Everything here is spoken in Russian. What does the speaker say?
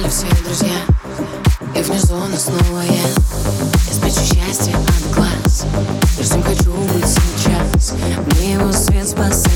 пропали все друзья. И внизу она снова я Я спрячу счастье от глаз. Я всем хочу быть сейчас. Мне его свет спасает